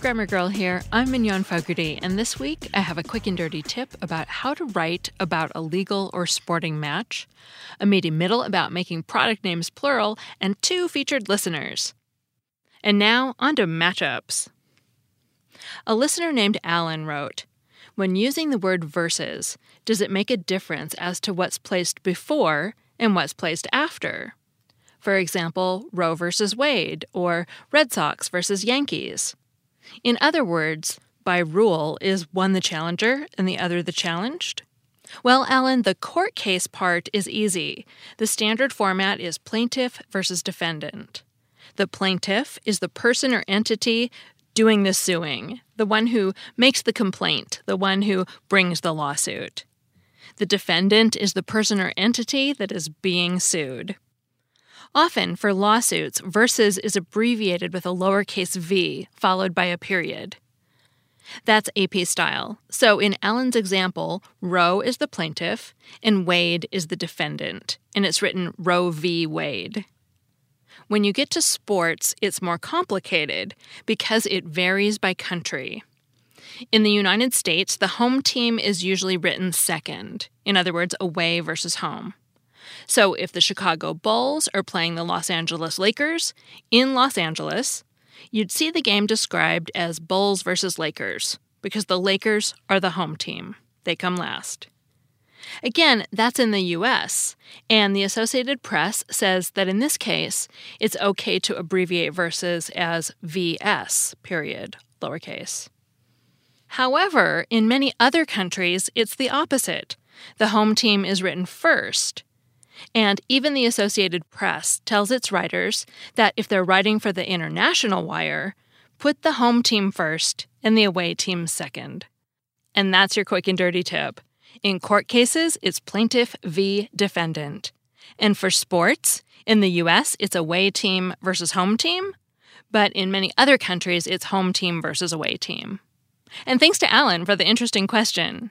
Grammar Girl here. I'm Mignon Fogarty, and this week I have a quick and dirty tip about how to write about a legal or sporting match, a meaty middle about making product names plural, and two featured listeners. And now, on to matchups. A listener named Alan wrote When using the word versus, does it make a difference as to what's placed before and what's placed after? For example, Roe versus Wade or Red Sox versus Yankees. In other words, by rule, is one the challenger and the other the challenged? Well, Alan, the court case part is easy. The standard format is plaintiff versus defendant. The plaintiff is the person or entity doing the suing, the one who makes the complaint, the one who brings the lawsuit. The defendant is the person or entity that is being sued. Often, for lawsuits, versus is abbreviated with a lowercase v followed by a period. That's AP style. So in Alan's example, Roe is the plaintiff and Wade is the defendant, and it's written Roe v. Wade. When you get to sports, it's more complicated because it varies by country. In the United States, the home team is usually written second, in other words, away versus home. So if the Chicago Bulls are playing the Los Angeles Lakers in Los Angeles, you'd see the game described as Bulls versus Lakers because the Lakers are the home team. They come last. Again, that's in the US, and the Associated Press says that in this case, it's okay to abbreviate versus as VS, period, lowercase. However, in many other countries, it's the opposite. The home team is written first, and even the Associated Press tells its writers that if they're writing for the international wire, put the home team first and the away team second. And that's your quick and dirty tip. In court cases, it's plaintiff v. defendant. And for sports, in the US, it's away team versus home team. But in many other countries, it's home team versus away team. And thanks to Alan for the interesting question.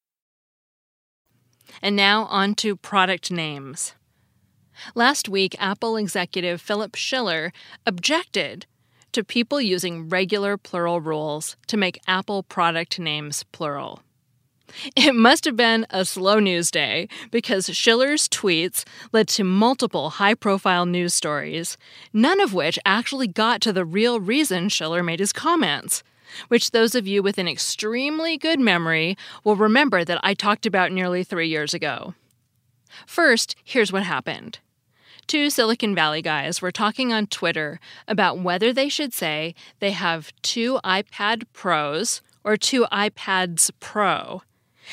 And now on to product names. Last week, Apple executive Philip Schiller objected to people using regular plural rules to make Apple product names plural. It must have been a slow news day because Schiller's tweets led to multiple high profile news stories, none of which actually got to the real reason Schiller made his comments which those of you with an extremely good memory will remember that I talked about nearly three years ago. First, here's what happened. Two Silicon Valley guys were talking on Twitter about whether they should say they have two iPad Pros or two iPads Pro.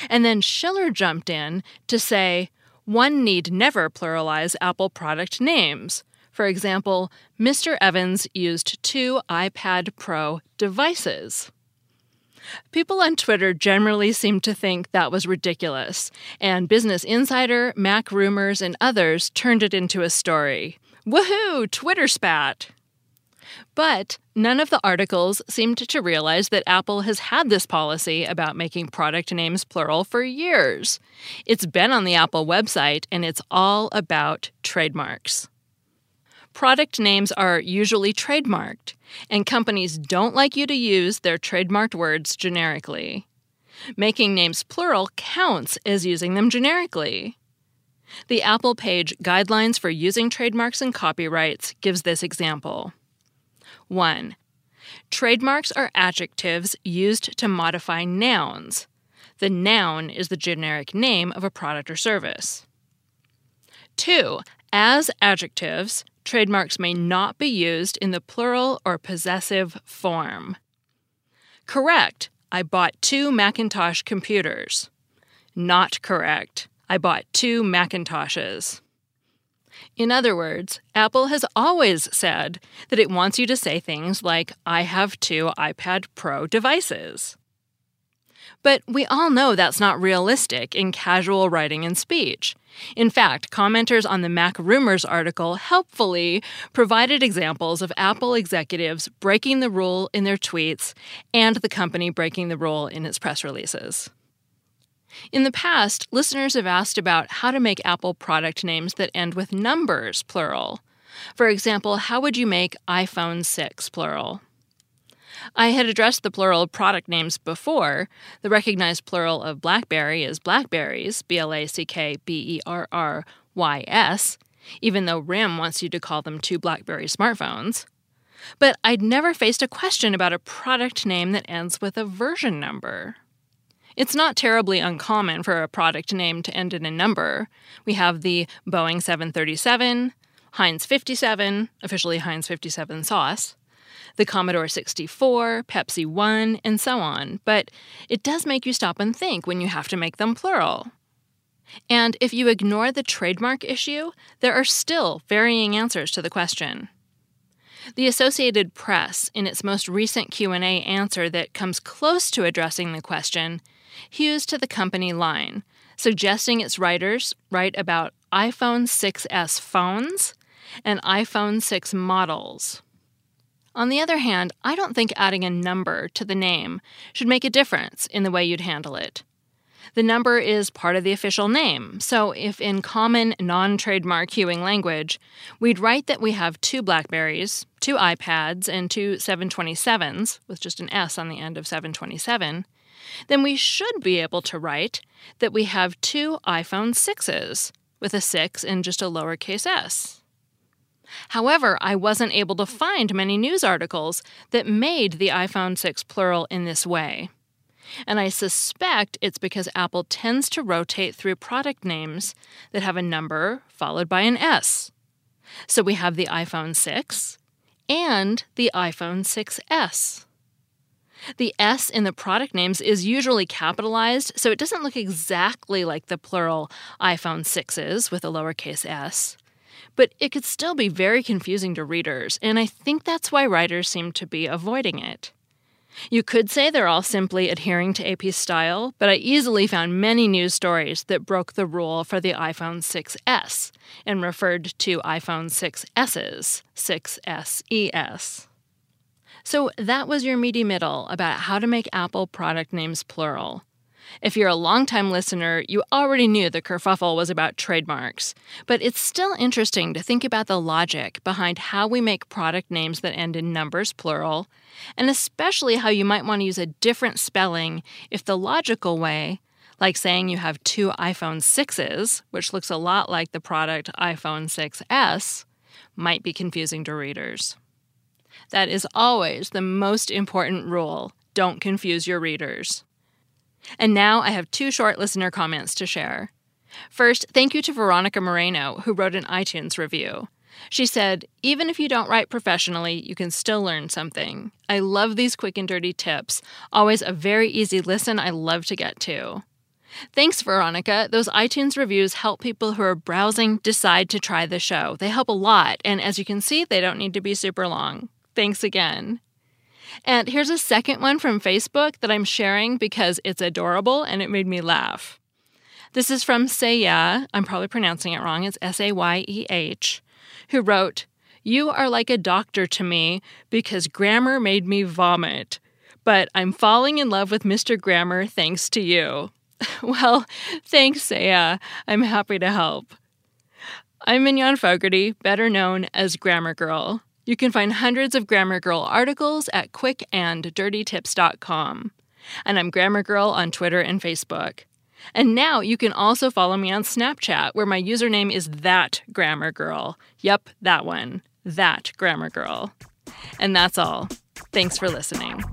And then Schiller jumped in to say one need never pluralize Apple product names. For example, Mr. Evans used two iPad Pro devices. People on Twitter generally seem to think that was ridiculous, and Business Insider, Mac Rumors, and others turned it into a story. Woohoo! Twitter spat! But none of the articles seemed to realize that Apple has had this policy about making product names plural for years. It's been on the Apple website, and it's all about trademarks. Product names are usually trademarked, and companies don't like you to use their trademarked words generically. Making names plural counts as using them generically. The Apple page Guidelines for Using Trademarks and Copyrights gives this example. 1. Trademarks are adjectives used to modify nouns. The noun is the generic name of a product or service. 2. As adjectives, trademarks may not be used in the plural or possessive form. Correct. I bought two Macintosh computers. Not correct. I bought two Macintoshes. In other words, Apple has always said that it wants you to say things like, I have two iPad Pro devices. But we all know that's not realistic in casual writing and speech. In fact, commenters on the Mac Rumors article helpfully provided examples of Apple executives breaking the rule in their tweets and the company breaking the rule in its press releases. In the past, listeners have asked about how to make Apple product names that end with numbers, plural. For example, how would you make iPhone 6, plural? I had addressed the plural of product names before. The recognized plural of BlackBerry is BlackBerrys, B L A C K B E R R Y S, even though RIM wants you to call them two BlackBerry smartphones. But I'd never faced a question about a product name that ends with a version number. It's not terribly uncommon for a product name to end in a number. We have the Boeing 737, Heinz 57, officially Heinz 57 sauce, the Commodore 64, Pepsi 1, and so on, but it does make you stop and think when you have to make them plural. And if you ignore the trademark issue, there are still varying answers to the question. The Associated Press, in its most recent Q&A answer that comes close to addressing the question, hews to the company line, suggesting its writers write about iPhone 6s phones and iPhone 6 models. On the other hand, I don't think adding a number to the name should make a difference in the way you'd handle it. The number is part of the official name, so if in common non trademark hewing language, we'd write that we have two BlackBerrys, two iPads, and two 727s, with just an S on the end of 727, then we should be able to write that we have two iPhone 6s with a 6 and just a lowercase s. However, I wasn't able to find many news articles that made the iPhone 6 plural in this way. And I suspect it's because Apple tends to rotate through product names that have a number followed by an S. So we have the iPhone 6 and the iPhone 6S. The S in the product names is usually capitalized, so it doesn't look exactly like the plural iPhone 6s with a lowercase s. But it could still be very confusing to readers, and I think that's why writers seem to be avoiding it. You could say they're all simply adhering to AP style, but I easily found many news stories that broke the rule for the iPhone 6S and referred to iPhone 6S's 6SES. So that was your meaty middle about how to make Apple product names plural. If you're a longtime listener, you already knew the kerfuffle was about trademarks, but it's still interesting to think about the logic behind how we make product names that end in numbers plural, and especially how you might want to use a different spelling if the logical way, like saying you have two iPhone 6s, which looks a lot like the product iPhone 6s, might be confusing to readers. That is always the most important rule. Don't confuse your readers. And now I have two short listener comments to share. First, thank you to Veronica Moreno, who wrote an iTunes review. She said, Even if you don't write professionally, you can still learn something. I love these quick and dirty tips. Always a very easy listen I love to get to. Thanks, Veronica. Those iTunes reviews help people who are browsing decide to try the show. They help a lot, and as you can see, they don't need to be super long. Thanks again. And here's a second one from Facebook that I'm sharing because it's adorable and it made me laugh. This is from Sayeh, I'm probably pronouncing it wrong, it's S A Y E H, who wrote, You are like a doctor to me because grammar made me vomit, but I'm falling in love with Mr. Grammar thanks to you. well, thanks, Sayeh. I'm happy to help. I'm Mignon Fogarty, better known as Grammar Girl. You can find hundreds of Grammar Girl articles at quickanddirtytips.com. And I'm Grammar Girl on Twitter and Facebook. And now you can also follow me on Snapchat, where my username is That Grammar Girl. Yep, that one. That Grammar Girl. And that's all. Thanks for listening.